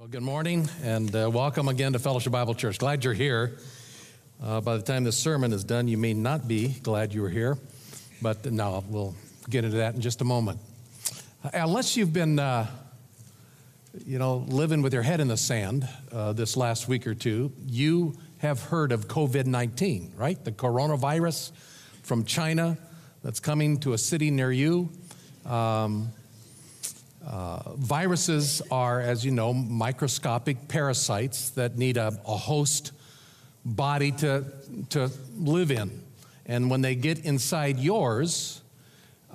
Well, good morning and uh, welcome again to Fellowship Bible Church. Glad you're here. Uh, by the time this sermon is done, you may not be glad you were here, but no, we'll get into that in just a moment. Uh, unless you've been, uh, you know, living with your head in the sand uh, this last week or two, you have heard of COVID 19, right? The coronavirus from China that's coming to a city near you. Um, uh, viruses are, as you know, microscopic parasites that need a, a, host body to, to live in. And when they get inside yours,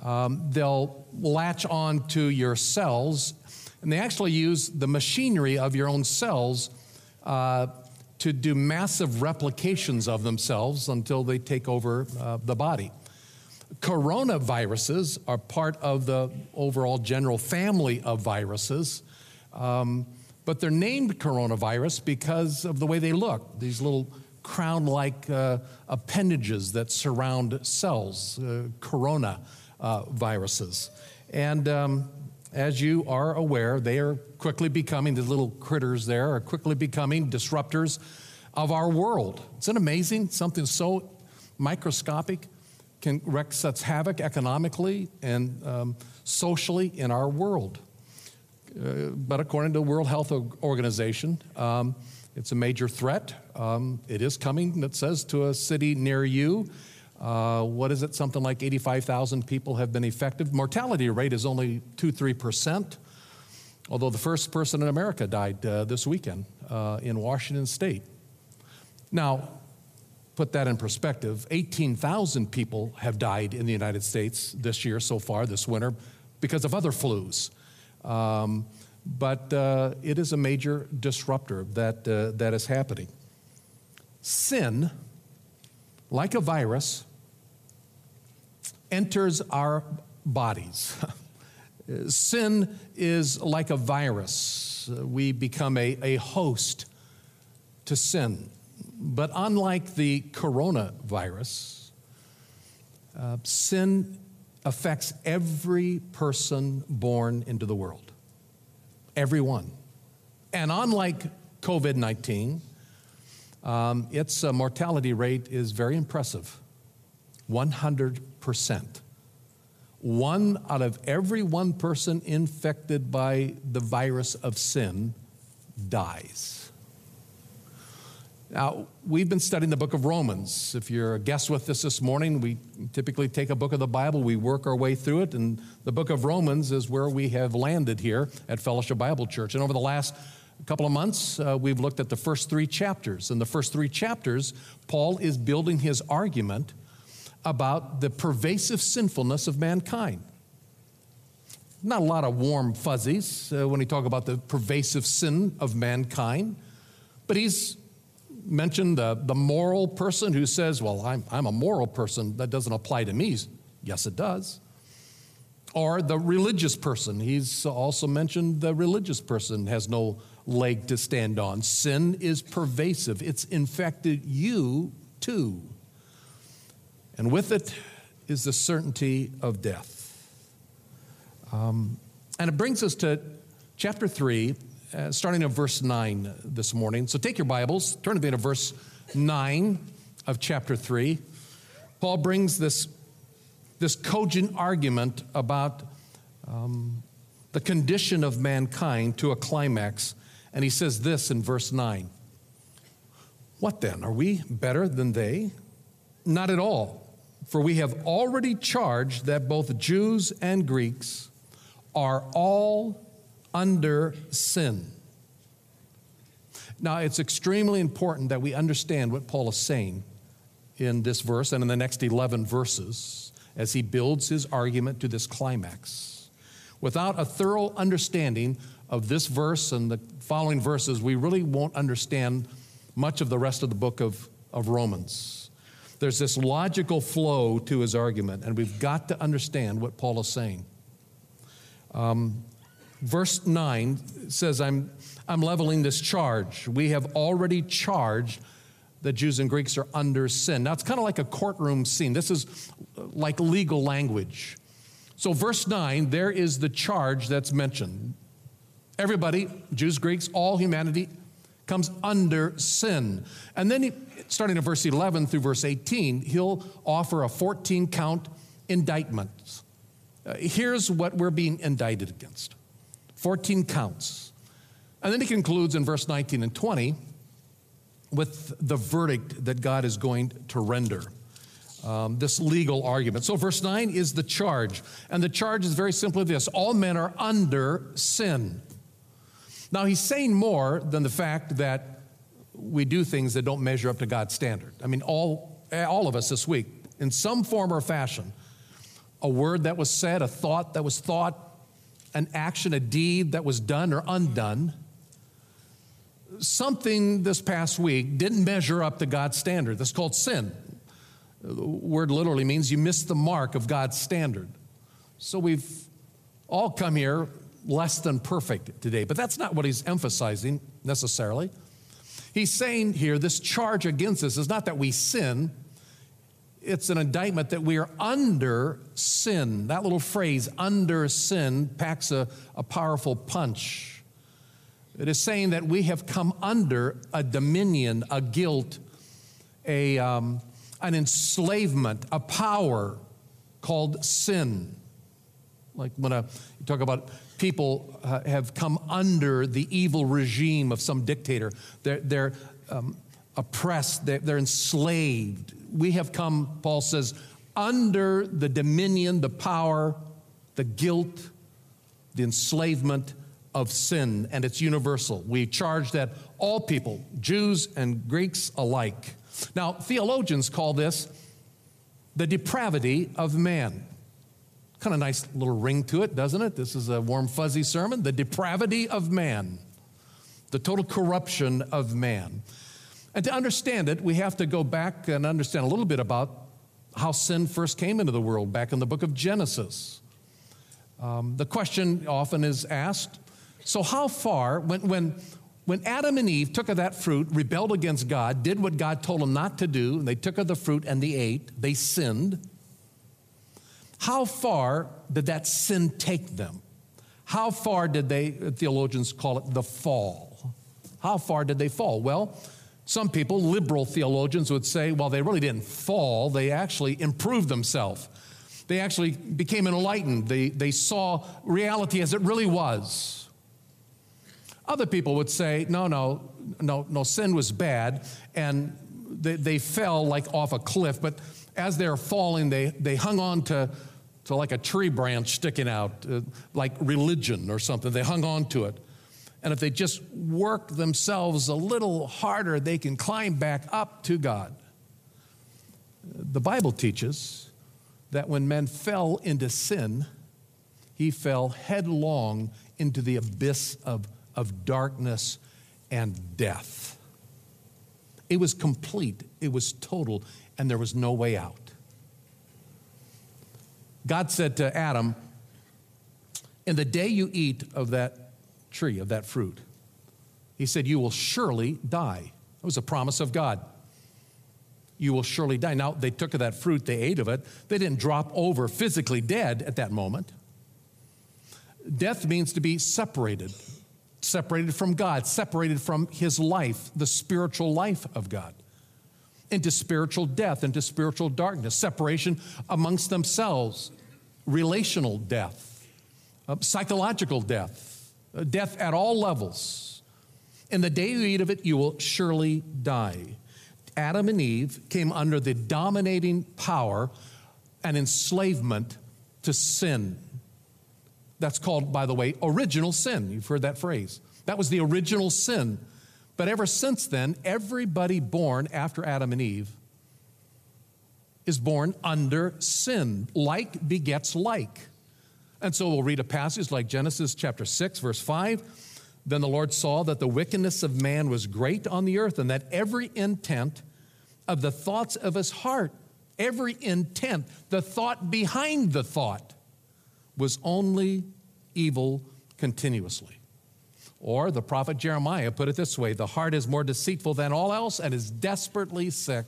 um, they'll latch on to your cells, and they actually use the machinery of your own cells uh, to do massive replications of themselves until they take over uh, the body. Coronaviruses are part of the overall general family of viruses, um, but they're named coronavirus because of the way they look. These little crown like uh, appendages that surround cells, uh, corona uh, viruses. And um, as you are aware, they are quickly becoming, the little critters there are quickly becoming disruptors of our world. Isn't it amazing? Something so microscopic can wreak such havoc economically and um, socially in our world. Uh, but according to the World Health Organization, um, it's a major threat. Um, it is coming, it says, to a city near you. Uh, what is it? Something like 85,000 people have been affected. Mortality rate is only 2 3%, although the first person in America died uh, this weekend uh, in Washington state. Now, put that in perspective 18,000 people have died in the United States this year so far, this winter, because of other flus. Um, but uh, it is a major disruptor that, uh, that is happening. Sin, like a virus, enters our bodies. Sin is like a virus. We become a, a host to sin. But unlike the coronavirus, uh, sin affects every person born into the world. Everyone. And unlike COVID 19, um, its uh, mortality rate is very impressive 100%. One out of every one person infected by the virus of sin dies. Now, we've been studying the book of Romans. If you're a guest with us this morning, we typically take a book of the Bible, we work our way through it, and the book of Romans is where we have landed here at Fellowship Bible Church. And over the last couple of months, uh, we've looked at the first three chapters. In the first three chapters, Paul is building his argument about the pervasive sinfulness of mankind. Not a lot of warm fuzzies uh, when he talk about the pervasive sin of mankind, but he's mentioned the, the moral person who says, Well, I'm, I'm a moral person. That doesn't apply to me. Yes, it does. Or the religious person. He's also mentioned the religious person has no leg to stand on. Sin is pervasive, it's infected you too. And with it is the certainty of death. Um, and it brings us to chapter 3 uh, starting at verse 9 this morning. So take your Bibles, turn to me to verse 9 of chapter 3. Paul brings this, this cogent argument about um, the condition of mankind to a climax. And he says this in verse 9 What then? Are we better than they? Not at all. For we have already charged that both Jews and Greeks are all under sin. Now, it's extremely important that we understand what Paul is saying in this verse and in the next 11 verses as he builds his argument to this climax. Without a thorough understanding of this verse and the following verses, we really won't understand much of the rest of the book of, of Romans. There's this logical flow to his argument, and we've got to understand what Paul is saying. Um, verse 9 says, I'm, I'm leveling this charge. We have already charged that Jews and Greeks are under sin. Now, it's kind of like a courtroom scene. This is like legal language. So, verse 9, there is the charge that's mentioned. Everybody, Jews, Greeks, all humanity comes under sin. And then, he, starting at verse 11 through verse 18, he'll offer a 14 count indictment. Uh, here's what we're being indicted against 14 counts. And then he concludes in verse 19 and 20 with the verdict that God is going to render. Um, this legal argument. So, verse 9 is the charge. And the charge is very simply this all men are under sin. Now, he's saying more than the fact that we do things that don't measure up to God's standard. I mean, all, all of us this week, in some form or fashion, a word that was said, a thought that was thought, an action, a deed that was done or undone, something this past week didn't measure up to God's standard. That's called sin. The word literally means you missed the mark of God's standard. So we've all come here less than perfect today, but that's not what he's emphasizing necessarily. He's saying here this charge against us is not that we sin, it's an indictment that we are under sin. That little phrase, under sin, packs a, a powerful punch. It is saying that we have come under a dominion, a guilt, a, um, an enslavement, a power called sin. Like when a, you talk about people uh, have come under the evil regime of some dictator, they're, they're um, oppressed, they're, they're enslaved. We have come, Paul says, under the dominion, the power, the guilt, the enslavement of sin, and it's universal. We charge that all people, Jews and Greeks alike. Now, theologians call this the depravity of man. Kind of nice little ring to it, doesn't it? This is a warm, fuzzy sermon. The depravity of man, the total corruption of man. And to understand it, we have to go back and understand a little bit about how sin first came into the world back in the book of Genesis. Um, the question often is asked so, how far, when, when, when Adam and Eve took of that fruit, rebelled against God, did what God told them not to do, and they took of the fruit and they ate, they sinned. How far did that sin take them? How far did they, theologians call it the fall? How far did they fall? Well, some people, liberal theologians, would say, well, they really didn't fall, they actually improved themselves. They actually became enlightened. They, they saw reality as it really was. Other people would say, no, no, no, no, sin was bad, and they, they fell like off a cliff, but as they're falling, they, they hung on to, to like a tree branch sticking out, uh, like religion or something. They hung on to it. And if they just work themselves a little harder, they can climb back up to God. The Bible teaches that when men fell into sin, he fell headlong into the abyss of, of darkness and death. It was complete, it was total, and there was no way out. God said to Adam, In the day you eat of that tree, of that fruit, he said, You will surely die. That was a promise of God. You will surely die. Now, they took of that fruit, they ate of it. They didn't drop over physically dead at that moment. Death means to be separated, separated from God, separated from His life, the spiritual life of God into spiritual death, into spiritual darkness, separation amongst themselves, relational death, uh, psychological death, death at all levels. In the day you eat of it, you will surely die. Adam and Eve came under the dominating power and enslavement to sin. That's called, by the way, original sin. You've heard that phrase. That was the original sin but ever since then, everybody born after Adam and Eve is born under sin. Like begets like. And so we'll read a passage like Genesis chapter 6, verse 5. Then the Lord saw that the wickedness of man was great on the earth, and that every intent of the thoughts of his heart, every intent, the thought behind the thought, was only evil continuously. Or the prophet Jeremiah put it this way the heart is more deceitful than all else and is desperately sick.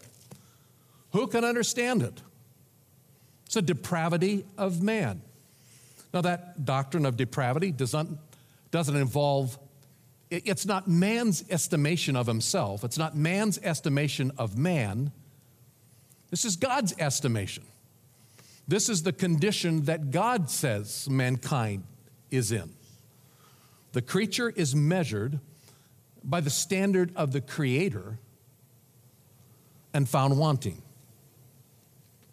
Who can understand it? It's a depravity of man. Now, that doctrine of depravity does not doesn't involve, it's not man's estimation of himself, it's not man's estimation of man. This is God's estimation. This is the condition that God says mankind is in. The creature is measured by the standard of the Creator and found wanting.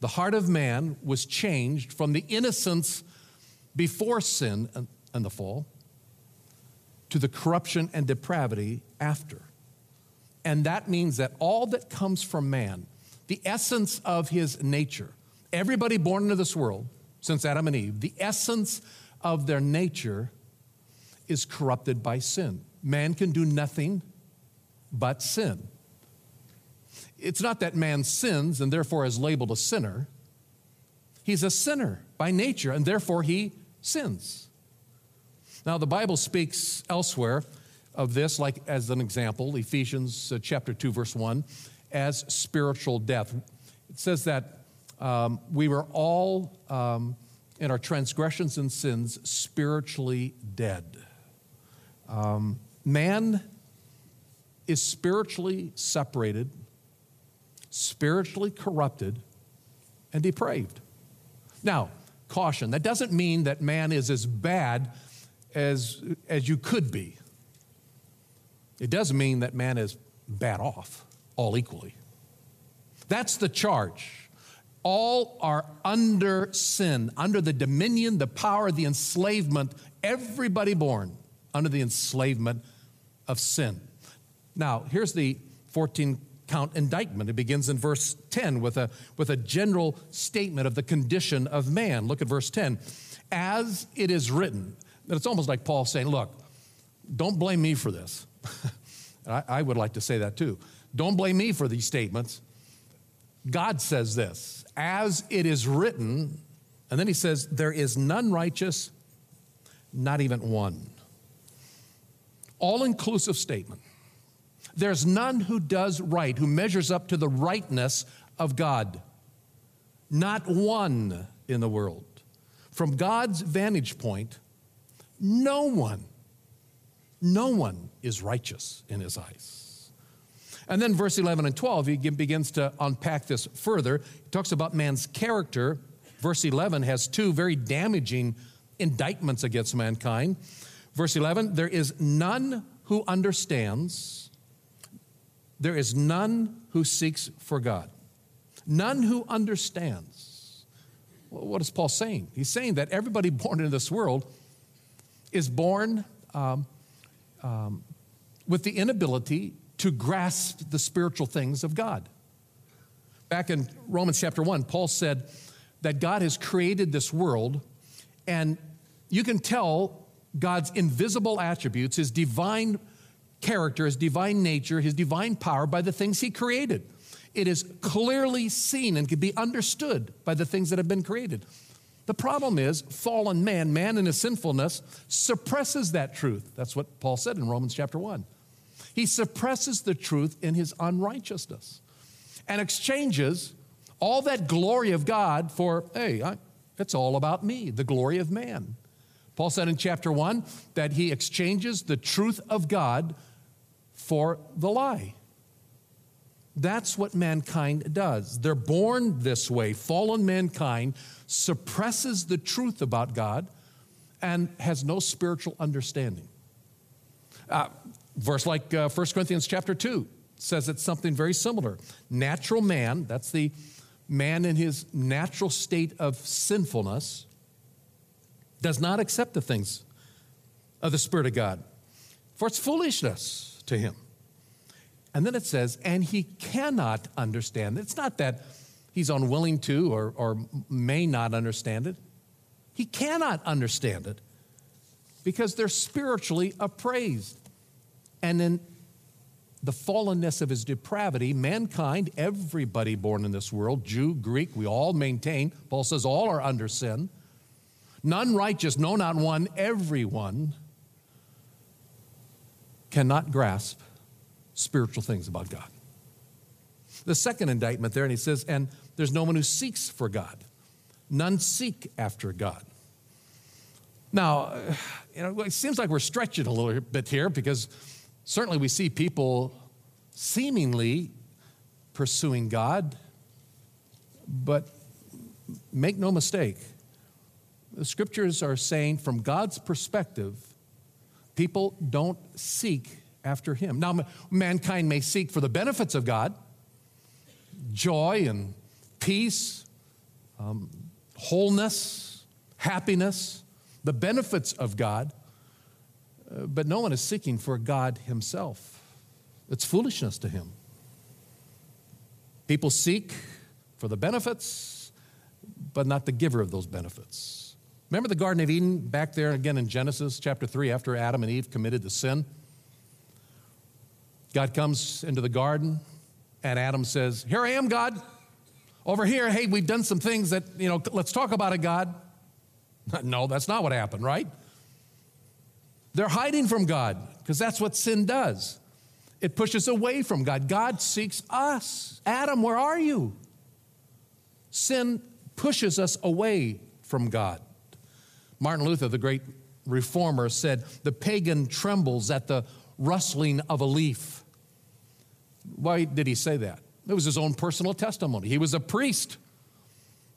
The heart of man was changed from the innocence before sin and the fall to the corruption and depravity after. And that means that all that comes from man, the essence of his nature, everybody born into this world since Adam and Eve, the essence of their nature is corrupted by sin. Man can do nothing but sin. It's not that man sins and therefore is labeled a sinner. He's a sinner by nature and therefore he sins. Now, the Bible speaks elsewhere of this, like as an example, Ephesians uh, chapter 2, verse 1, as spiritual death. It says that um, we were all, um, in our transgressions and sins, spiritually dead. Um, man is spiritually separated, spiritually corrupted, and depraved. Now, caution that doesn't mean that man is as bad as, as you could be. It does mean that man is bad off, all equally. That's the charge. All are under sin, under the dominion, the power, the enslavement, everybody born under the enslavement of sin. Now, here's the 14 count indictment. It begins in verse 10 with a, with a general statement of the condition of man. Look at verse 10. As it is written, it's almost like Paul saying, Look, don't blame me for this. I, I would like to say that too. Don't blame me for these statements. God says this, as it is written, and then he says, There is none righteous, not even one. All inclusive statement. There's none who does right, who measures up to the rightness of God. Not one in the world. From God's vantage point, no one, no one is righteous in his eyes. And then verse 11 and 12, he begins to unpack this further. He talks about man's character. Verse 11 has two very damaging indictments against mankind. Verse 11, there is none who understands, there is none who seeks for God, none who understands. what is Paul saying? He's saying that everybody born in this world is born um, um, with the inability to grasp the spiritual things of God. Back in Romans chapter 1, Paul said that God has created this world, and you can tell God's invisible attributes, his divine character, his divine nature, his divine power by the things he created. It is clearly seen and can be understood by the things that have been created. The problem is, fallen man, man in his sinfulness, suppresses that truth. That's what Paul said in Romans chapter 1. He suppresses the truth in his unrighteousness and exchanges all that glory of God for, hey, I, it's all about me, the glory of man. Paul said in chapter 1 that he exchanges the truth of God for the lie. That's what mankind does. They're born this way. Fallen mankind suppresses the truth about God and has no spiritual understanding. Uh, verse like uh, 1 Corinthians chapter 2 says it's something very similar. Natural man, that's the man in his natural state of sinfulness, does not accept the things of the Spirit of God, for it's foolishness to him. And then it says, and he cannot understand. It's not that he's unwilling to or, or may not understand it. He cannot understand it because they're spiritually appraised. And in the fallenness of his depravity, mankind, everybody born in this world, Jew, Greek, we all maintain, Paul says, all are under sin. None righteous, no, not one, everyone cannot grasp spiritual things about God. The second indictment there, and he says, and there's no one who seeks for God. None seek after God. Now, you know, it seems like we're stretching a little bit here because certainly we see people seemingly pursuing God, but make no mistake, the scriptures are saying from God's perspective, people don't seek after Him. Now, mankind may seek for the benefits of God, joy and peace, um, wholeness, happiness, the benefits of God, uh, but no one is seeking for God Himself. It's foolishness to Him. People seek for the benefits, but not the giver of those benefits. Remember the Garden of Eden back there again in Genesis chapter 3 after Adam and Eve committed the sin? God comes into the garden and Adam says, Here I am, God. Over here, hey, we've done some things that, you know, let's talk about it, God. No, that's not what happened, right? They're hiding from God because that's what sin does. It pushes away from God. God seeks us. Adam, where are you? Sin pushes us away from God. Martin Luther, the great reformer, said, The pagan trembles at the rustling of a leaf. Why did he say that? It was his own personal testimony. He was a priest,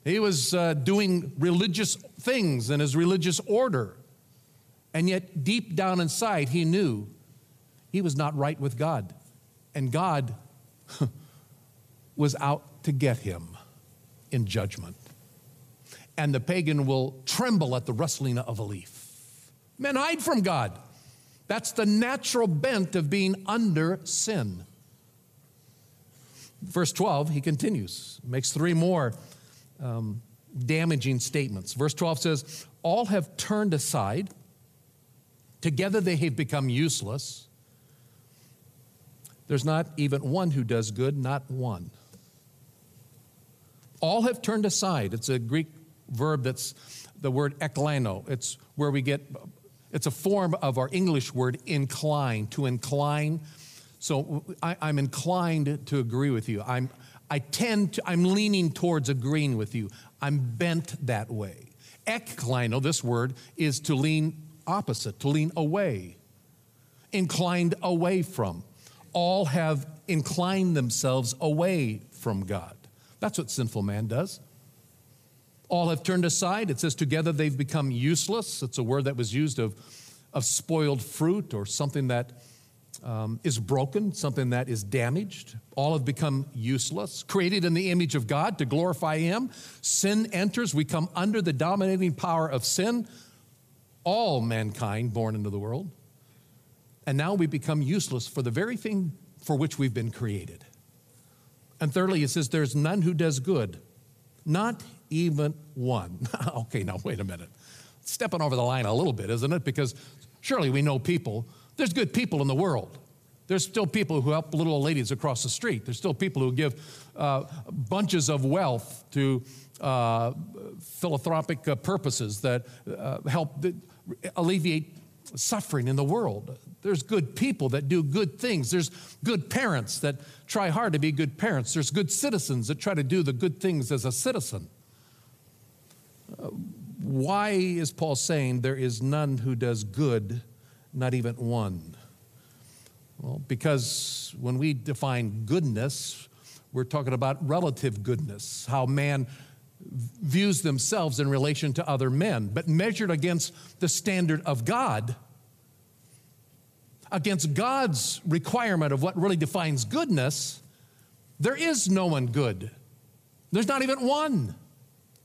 he was uh, doing religious things in his religious order. And yet, deep down inside, he knew he was not right with God. And God was out to get him in judgment. And the pagan will tremble at the rustling of a leaf. Men hide from God. That's the natural bent of being under sin. Verse 12, he continues, makes three more um, damaging statements. Verse 12 says, All have turned aside, together they have become useless. There's not even one who does good, not one. All have turned aside. It's a Greek verb that's the word ekleino. It's where we get, it's a form of our English word incline, to incline. So I, am inclined to agree with you. I'm, I tend to, I'm leaning towards agreeing with you. I'm bent that way. Ekleino, this word, is to lean opposite, to lean away, inclined away from all have inclined themselves away from God. That's what sinful man does. All have turned aside. It says, together they've become useless. It's a word that was used of, of spoiled fruit or something that um, is broken, something that is damaged. All have become useless. Created in the image of God to glorify Him. Sin enters. We come under the dominating power of sin. All mankind born into the world and now we become useless for the very thing for which we've been created. And thirdly, it says, There's none who does good, not even one. okay, now wait a minute. Stepping over the line a little bit, isn't it? Because surely we know people. There's good people in the world. There's still people who help little old ladies across the street. There's still people who give uh, bunches of wealth to uh, philanthropic uh, purposes that uh, help alleviate suffering in the world. There's good people that do good things. There's good parents that try hard to be good parents. There's good citizens that try to do the good things as a citizen. Why is Paul saying there is none who does good, not even one? Well, because when we define goodness, we're talking about relative goodness, how man views themselves in relation to other men, but measured against the standard of God, against God's requirement of what really defines goodness, there is no one good. There's not even one.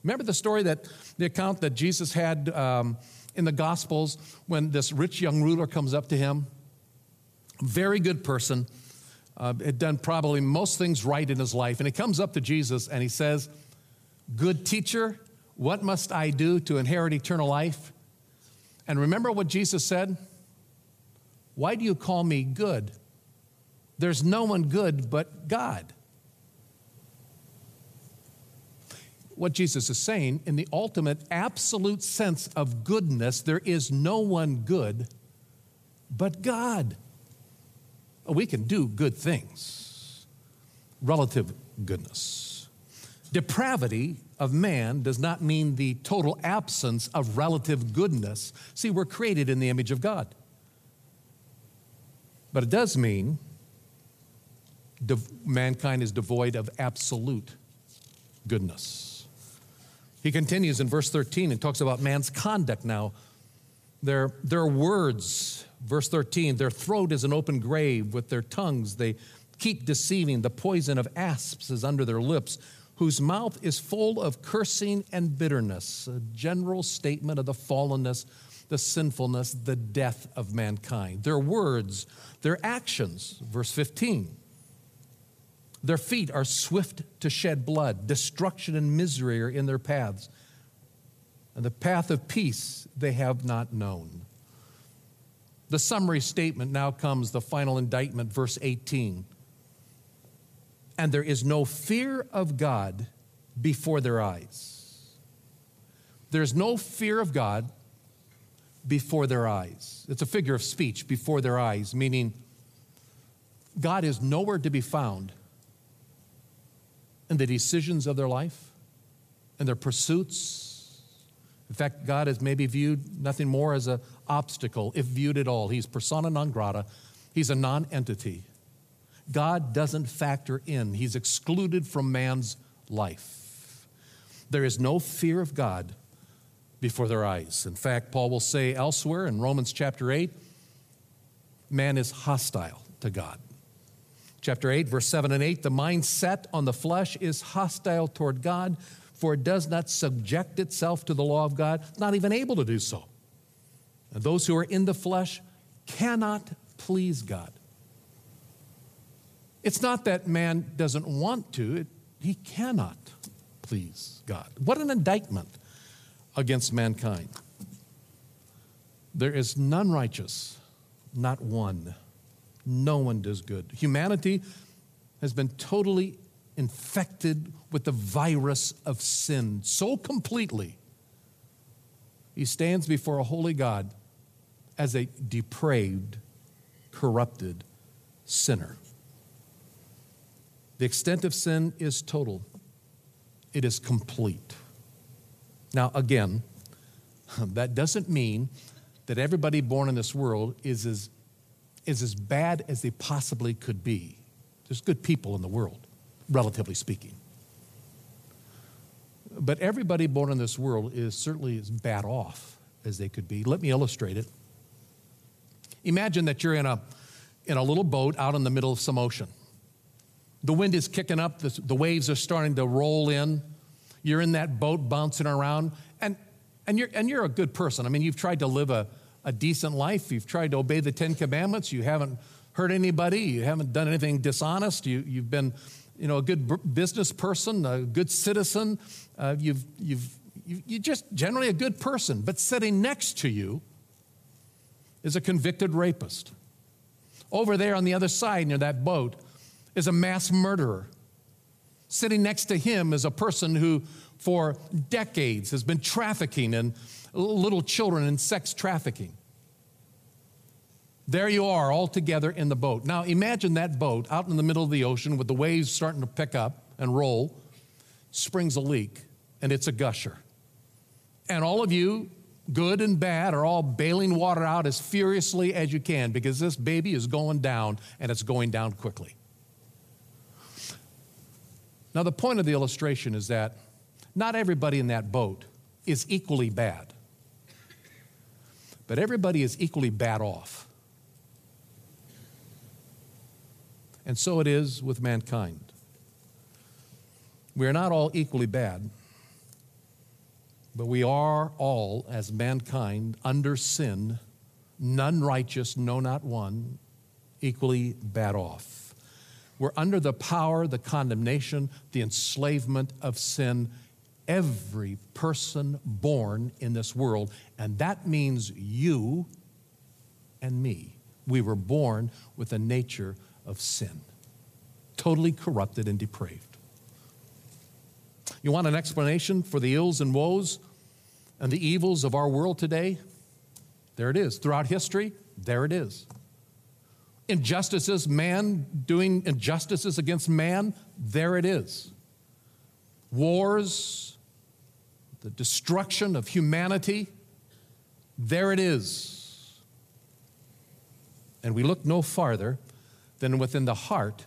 Remember the story that the account that Jesus had um, in the Gospels when this rich young ruler comes up to him? Very good person, uh, had done probably most things right in his life, and he comes up to Jesus and he says, Good teacher, what must I do to inherit eternal life? And remember what Jesus said? Why do you call me good? There's no one good but God. What Jesus is saying, in the ultimate absolute sense of goodness, there is no one good but God. We can do good things, relative goodness. Depravity of man does not mean the total absence of relative goodness. See, we're created in the image of God. But it does mean mankind is devoid of absolute goodness. He continues in verse 13 and talks about man's conduct now. Their, their words, verse 13, their throat is an open grave. With their tongues, they keep deceiving. The poison of asps is under their lips, whose mouth is full of cursing and bitterness. A general statement of the fallenness, the sinfulness, the death of mankind. Their words, their actions, verse 15 their feet are swift to shed blood. Destruction and misery are in their paths. And the path of peace they have not known. The summary statement now comes, the final indictment, verse 18. And there is no fear of God before their eyes. There's no fear of God before their eyes. It's a figure of speech, before their eyes, meaning God is nowhere to be found in the decisions of their life and their pursuits. In fact, God has maybe viewed nothing more as an obstacle, if viewed at all. He's persona non grata, He's a non entity. God doesn't factor in, He's excluded from man's life. There is no fear of God before their eyes. In fact, Paul will say elsewhere in Romans chapter 8 man is hostile to God. Chapter 8, verse 7 and 8 the mind set on the flesh is hostile toward God, for it does not subject itself to the law of God, not even able to do so. And those who are in the flesh cannot please God. It's not that man doesn't want to, it, he cannot please God. What an indictment against mankind. There is none righteous, not one. No one does good. Humanity has been totally infected with the virus of sin so completely. He stands before a holy God as a depraved, corrupted sinner. The extent of sin is total, it is complete. Now, again, that doesn't mean that everybody born in this world is as is as bad as they possibly could be. There's good people in the world, relatively speaking. But everybody born in this world is certainly as bad off as they could be. Let me illustrate it. Imagine that you're in a, in a little boat out in the middle of some ocean. The wind is kicking up, the, the waves are starting to roll in. You're in that boat bouncing around, and, and, you're, and you're a good person. I mean, you've tried to live a, a decent life. You've tried to obey the Ten Commandments. You haven't hurt anybody. You haven't done anything dishonest. You, you've been, you know, a good business person, a good citizen. Uh, you've, you've, you, you're just generally a good person. But sitting next to you is a convicted rapist. Over there on the other side near that boat is a mass murderer. Sitting next to him is a person who, for decades, has been trafficking and little children and sex trafficking. There you are, all together in the boat. Now imagine that boat out in the middle of the ocean with the waves starting to pick up and roll, springs a leak, and it's a gusher. And all of you, good and bad, are all bailing water out as furiously as you can because this baby is going down and it's going down quickly. Now, the point of the illustration is that not everybody in that boat is equally bad but everybody is equally bad off. And so it is with mankind. We are not all equally bad, but we are all, as mankind, under sin, none righteous, no, not one, equally bad off. We're under the power, the condemnation, the enslavement of sin every person born in this world, and that means you and me. We were born with a nature of sin, totally corrupted and depraved. You want an explanation for the ills and woes and the evils of our world today? There it is. Throughout history, there it is. Injustices, man doing injustices against man, there it is. Wars, the destruction of humanity, there it is. And we look no farther than within the heart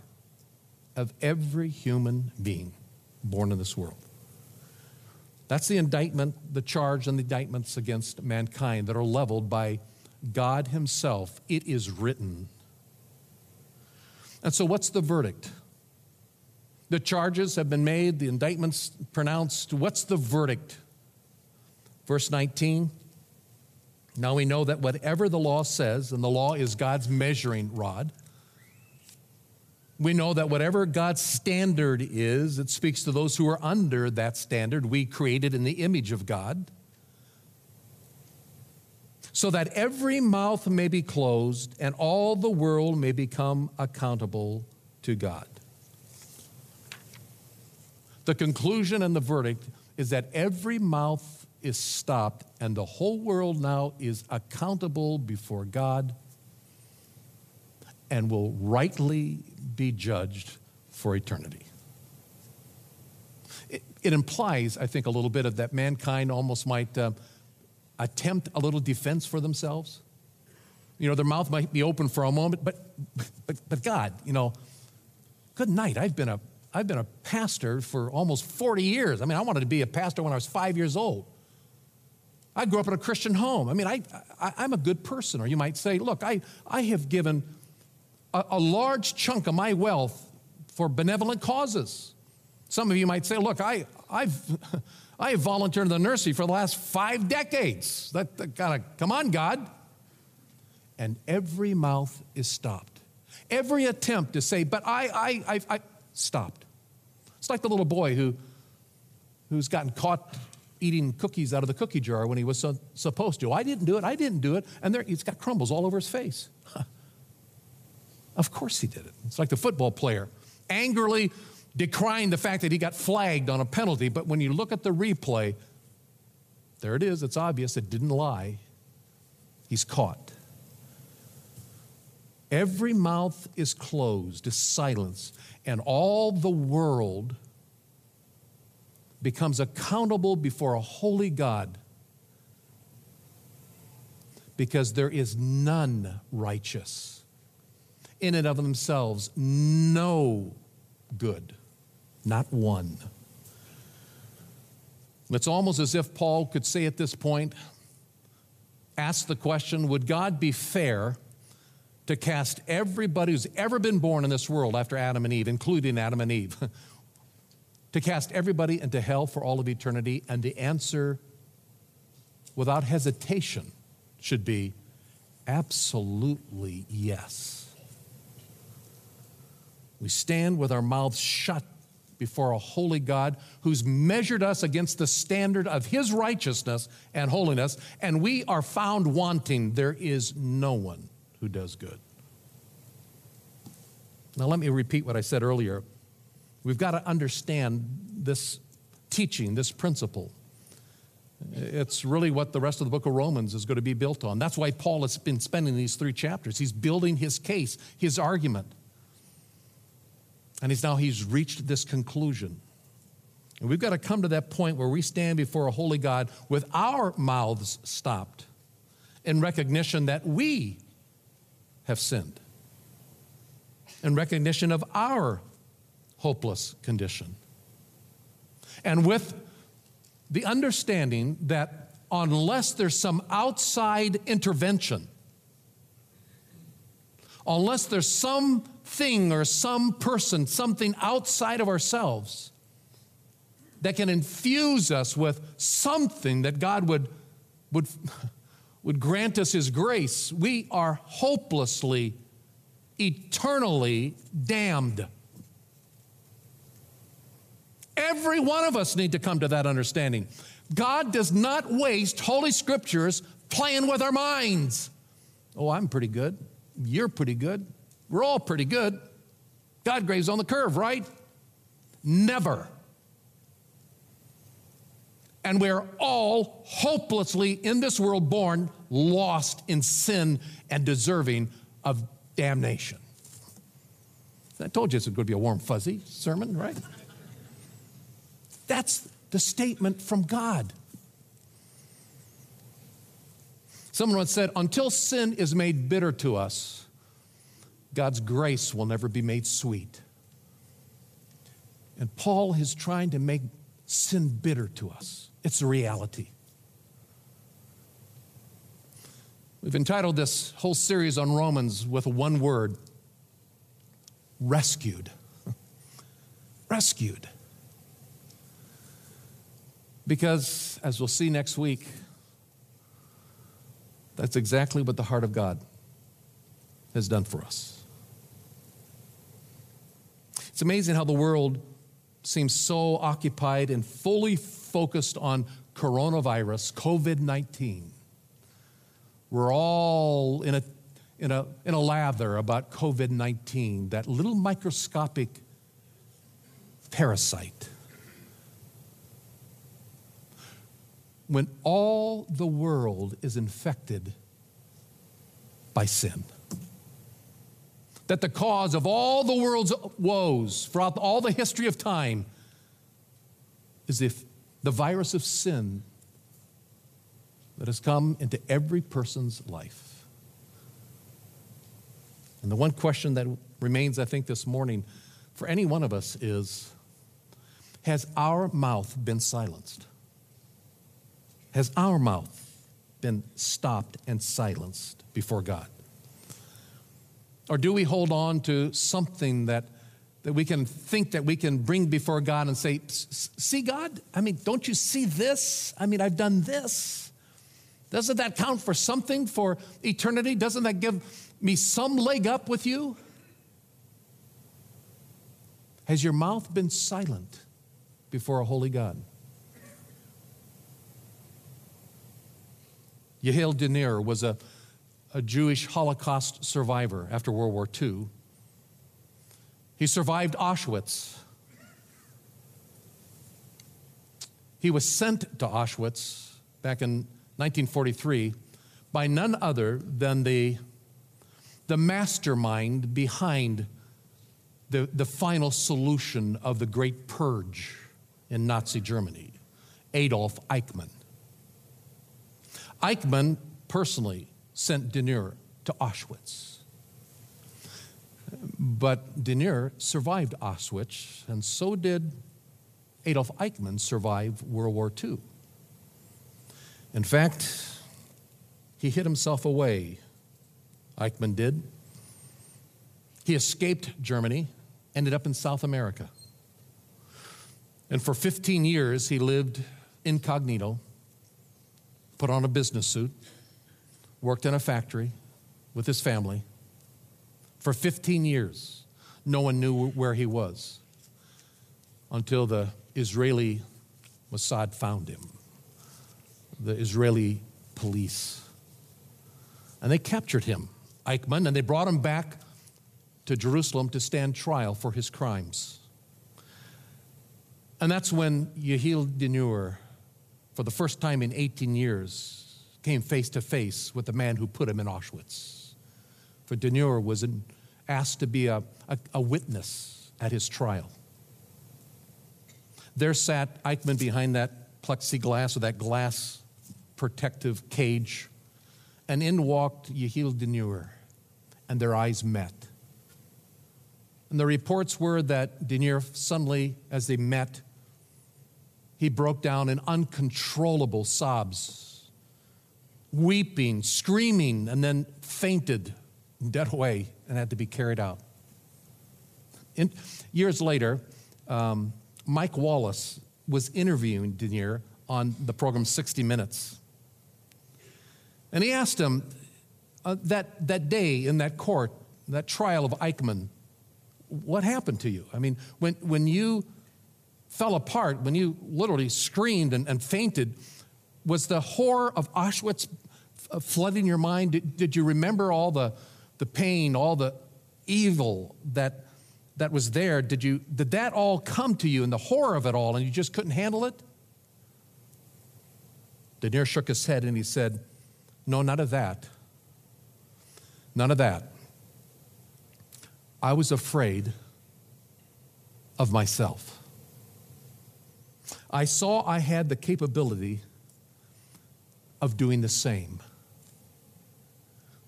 of every human being born in this world. That's the indictment, the charge, and the indictments against mankind that are leveled by God Himself. It is written. And so, what's the verdict? The charges have been made, the indictments pronounced. What's the verdict? Verse 19. Now we know that whatever the law says, and the law is God's measuring rod, we know that whatever God's standard is, it speaks to those who are under that standard. We created in the image of God. So that every mouth may be closed and all the world may become accountable to God. The conclusion and the verdict is that every mouth is stopped and the whole world now is accountable before God and will rightly be judged for eternity. It, it, implies, I think, a little bit of that mankind almost might uh, attempt a little defense for themselves. You know, their mouth might be open for a moment, but, but, but God, you know, good night. I've been, a, I've been a pastor for almost 40 years. I mean, I wanted to be a pastor when I was five years old. I grew up in a Christian home. I mean, I, I, am a good person. Or you might say, look, I, I have given a, a large chunk of my wealth for benevolent causes. Some of you might say, look, I, I've, I have volunteered in the nursery for the last five decades. That, that of, come on, God. And every mouth is stopped. Every attempt to say, but I, I, I, I stopped. It's like the little boy who, who's gotten caught eating cookies out of the cookie jar when he was so, supposed to. I didn't do it. I didn't do it. And there, he's got crumbles all over his face. of course he did it. It's like the football player angrily decrying the fact that he got flagged on a penalty. But when you look at the replay, there it is. It's obvious. It didn't lie. He's caught. Every mouth is closed, is silence, and all the world becomes accountable before a holy God because there is none righteous in and of themselves, no good, not one. It's almost as if Paul could say at this point, ask the question would God be fair to cast everybody who's ever been born in this world after Adam and Eve, including Adam and Eve? to cast everybody into hell for all of eternity? And the answer, without hesitation, should be absolutely yes. We stand with our mouths shut before a holy God who's measured us against the standard of his righteousness and holiness, and we are found wanting. There is no one who does good. Now, let me repeat what I said earlier. We've got to understand this teaching, this principle. It's really what the rest of the book of Romans is going to be built on. That's why Paul has been spending these three chapters. He's building his case, his argument. And he's now he's reached this conclusion. And we've got to come to that point where we stand before a holy God with our mouths stopped in recognition that we have sinned, in recognition of our hopeless condition. And with the understanding that unless there's some outside intervention, unless there's something or some person, something outside of ourselves that can infuse us with something that God would, would, would grant us His grace, we are hopelessly, eternally damned. Every one of us need to come to that understanding. God does not waste Holy Scriptures playing with our minds. Oh, I'm pretty good. You're pretty good. We're all pretty good. God graves on the curve, right? Never. And we're all hopelessly in this world born, lost in sin and deserving of damnation. I told you it's going to be a warm, fuzzy sermon, right? That's the statement from God. Someone once said, Until sin is made bitter to us, God's grace will never be made sweet. And Paul is trying to make sin bitter to us. It's a reality. We've entitled this whole series on Romans with one word rescued. rescued. Because, as we'll see next week, that's exactly what the heart of God has done for us. It's amazing how the world seems so occupied and fully focused on coronavirus, COVID 19. We're all in a, in a, in a lather about COVID 19, that little microscopic parasite. When all the world is infected by sin that the cause of all the world's woes throughout all the history of time is if the virus of sin that has come into every person's life. And the one question that remains, I think, this morning for any one of us is Has our mouth been silenced? Has our mouth been stopped and silenced before God? Or do we hold on to something that, that we can think that we can bring before God and say, See, God, I mean, don't you see this? I mean, I've done this. Doesn't that count for something for eternity? Doesn't that give me some leg up with you? Has your mouth been silent before a holy God? Yehiel Dinur was a a Jewish Holocaust survivor after World War II. He survived Auschwitz. He was sent to Auschwitz back in 1943 by none other than the, the mastermind behind the, the final solution of the Great Purge in Nazi Germany, Adolf Eichmann. Eichmann personally sent Dinur to Auschwitz. But Dinur survived Auschwitz, and so did Adolf Eichmann survive World War II. In fact, he hid himself away. Eichmann did. He escaped Germany, ended up in South America. And for 15 years, he lived incognito, put on a business suit, worked in a factory with his family for 15 years. No one knew where he was until the Israeli Mossad found him, the Israeli police. And they captured him, Eichmann, and they brought him back to Jerusalem to stand trial for his crimes. And that's when Yehiel Dinur, for the first time in 18 years, came face to face with the man who put him in Auschwitz. For Dinur was asked to be a, a, a witness at his trial. There sat Eichmann behind that plexiglass or that glass protective cage, and in walked Yehiel Dinur, and their eyes met. And the reports were that Dinur suddenly, as they met, he broke down in uncontrollable sobs weeping, screaming, and then fainted dead away and had to be carried out. In, years later, um, Mike Wallace was interviewing Dinur on the program 60 Minutes. And he asked him uh, that, that day in that court, that trial of Eichmann, what happened to you? I mean, when, when you fell apart, when you literally screamed and, and fainted, was the horror of Auschwitz uh, flooding your mind? Did, did you remember all the, the pain, all the evil that, that was there? Did, you, did that all come to you and the horror of it all and you just couldn't handle it? Dinur shook his head and he said, No, none of that. None of that. I was afraid of myself. I saw I had the capability of doing the same.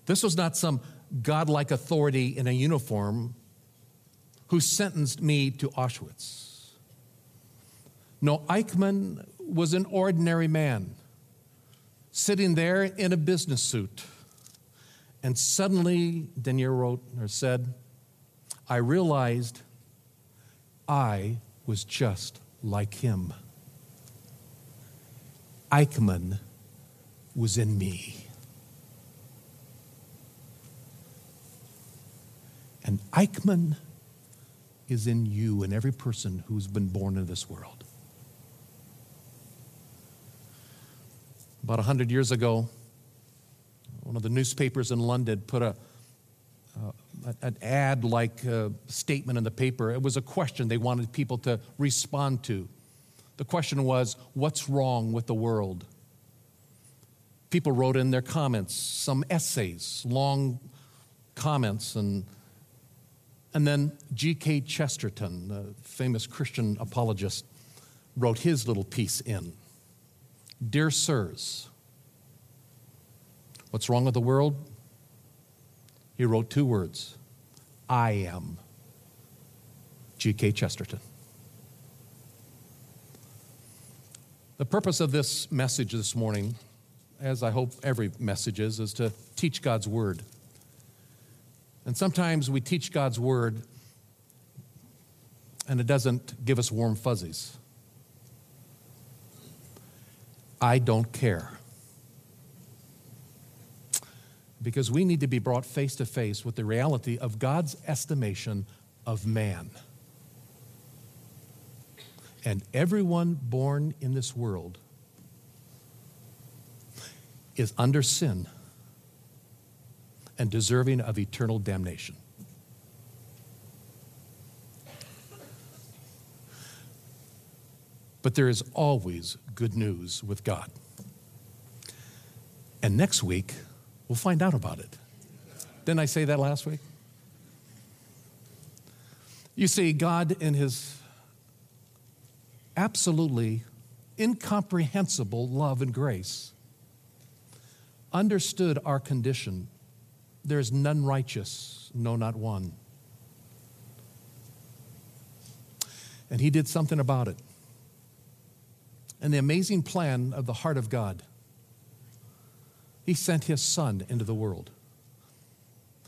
This was not some godlike authority in a uniform who sentenced me to Auschwitz. No, Eichmann was an ordinary man sitting there in a business suit. And suddenly, Dinur wrote or said, I realized I was just like him. Eichmann was in me. And Eichmann is in you and every person who's been born in this world. About 100 years ago, one of the newspapers in London put a, uh, an ad like statement in the paper. It was a question they wanted people to respond to. The question was, What's wrong with the world? People wrote in their comments, some essays, long comments, and, and then G.K. Chesterton, the famous Christian apologist, wrote his little piece in. Dear Sirs, what's wrong with the world? He wrote two words I am. G.K. Chesterton. The purpose of this message this morning, as I hope every message is, is to teach God's Word. And sometimes we teach God's Word and it doesn't give us warm fuzzies. I don't care. Because we need to be brought face to face with the reality of God's estimation of man. And everyone born in this world is under sin and deserving of eternal damnation. But there is always good news with God. And next week, we'll find out about it. Didn't I say that last week? You see, God, in His absolutely incomprehensible love and grace, understood our condition. There's none righteous, no, not one. And He did something about it and the amazing plan of the heart of God. He sent his son into the world.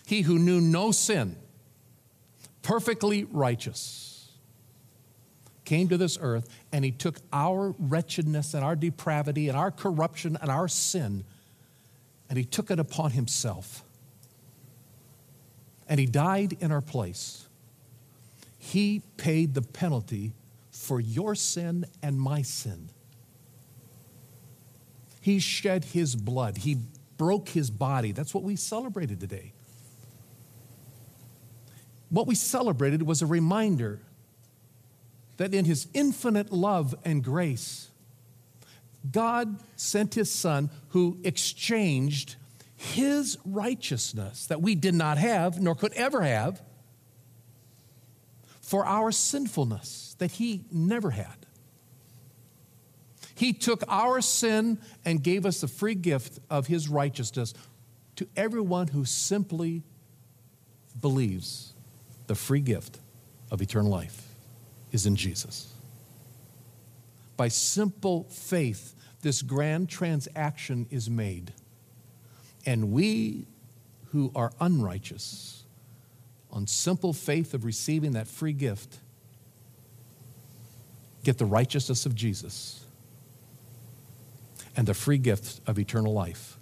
He who knew no sin, perfectly righteous, came to this earth and he took our wretchedness and our depravity and our corruption and our sin and he took it upon himself. And he died in our place. He paid the penalty for your sin and my sin. He shed his blood, he broke his body. That's what we celebrated today. What we celebrated was a reminder that in his infinite love and grace, God sent his son who exchanged his righteousness that we did not have nor could ever have for our sinfulness that he never had. He took our sin and gave us the free gift of His righteousness to everyone who simply believes the free gift of eternal life is in Jesus. By simple faith, this grand transaction is made. And we who are unrighteous, on simple faith of receiving that free gift, get the righteousness of Jesus and the free gift of eternal life.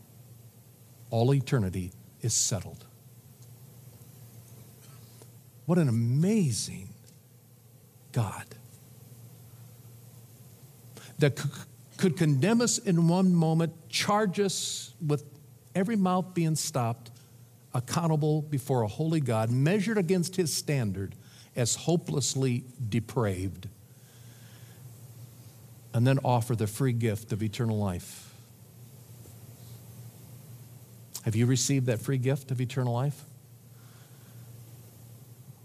All eternity is settled. What an amazing God that could condemn us in one moment, charge us with every mouth being stopped, accountable before a holy God, measured against his standard as hopelessly depraved and then offer the free gift of eternal life. Have you received that free gift of eternal life?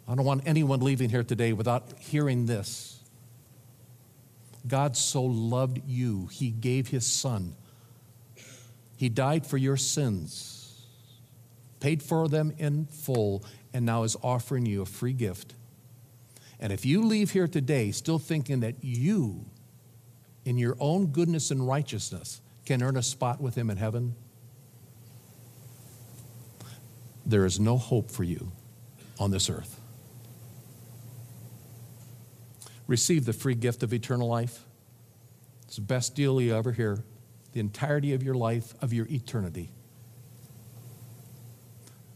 I don't want anyone leaving here today without hearing this. God so loved you, He gave His Son. He died for your sins. paid for them in full, and now is offering you a free gift. And if you leave here today still thinking that you, in your own goodness and righteousness, can earn a spot with Him in heaven, there is no hope for you on this earth. Receive the free gift of eternal life. It's the best deal you ever hear. The entirety of your life, of your eternity.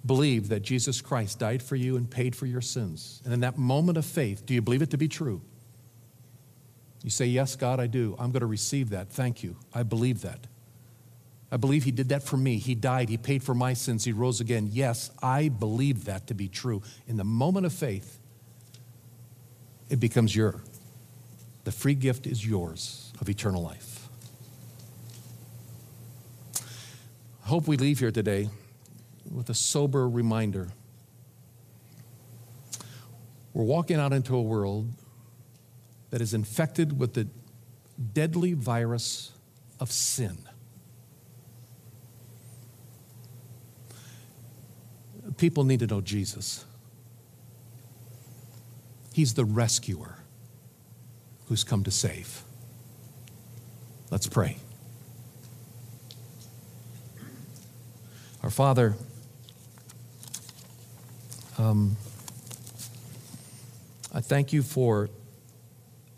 Believe that Jesus Christ died for you and paid for your sins. And in that moment of faith, do you believe it to be true? You say, Yes, God, I do. I'm going to receive that. Thank you. I believe that. I believe He did that for me. He died. He paid for my sins. He rose again. Yes, I believe that to be true. In the moment of faith, it becomes your. The free gift is yours of eternal life. I hope we leave here today with a sober reminder. We're walking out into a world that is infected with the deadly virus of sin. People need to know Jesus. He's the rescuer who's come to save. Let's pray. Our Father, um, I thank you for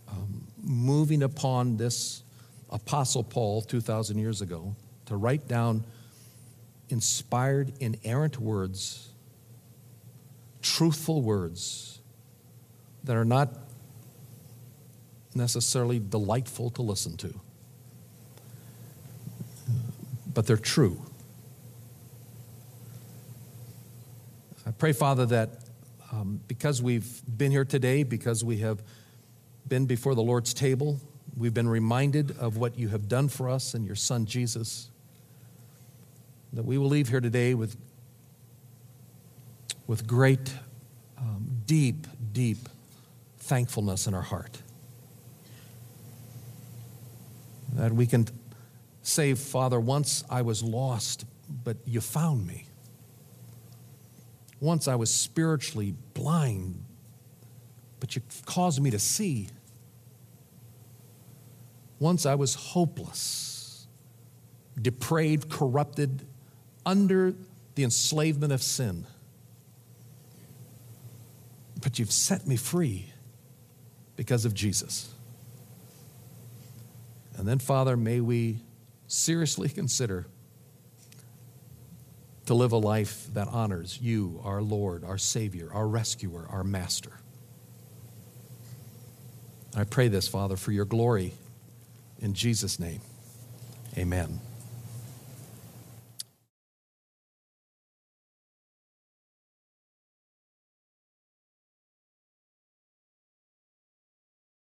um, moving upon this Apostle Paul 2,000 years ago to write down inspired, inerrant words, truthful words that are not necessarily delightful to listen to, but they're true. I pray, Father, that um, because we've been here today, because we have been before the Lord's table, we've been reminded of what you have done for us and your Son Jesus, that we will leave here today with, with great, um, deep, deep thankfulness in our heart. That we can say, Father, once I was lost, but you found me. Once I was spiritually blind, but you caused me to see. Once I was hopeless, depraved, corrupted, under the enslavement of sin. But you've set me free because of Jesus. And then, Father, may we seriously consider to live a life that honors you, our Lord, our Savior, our rescuer, our Master. I pray this, Father, for your glory. In Jesus' name, amen.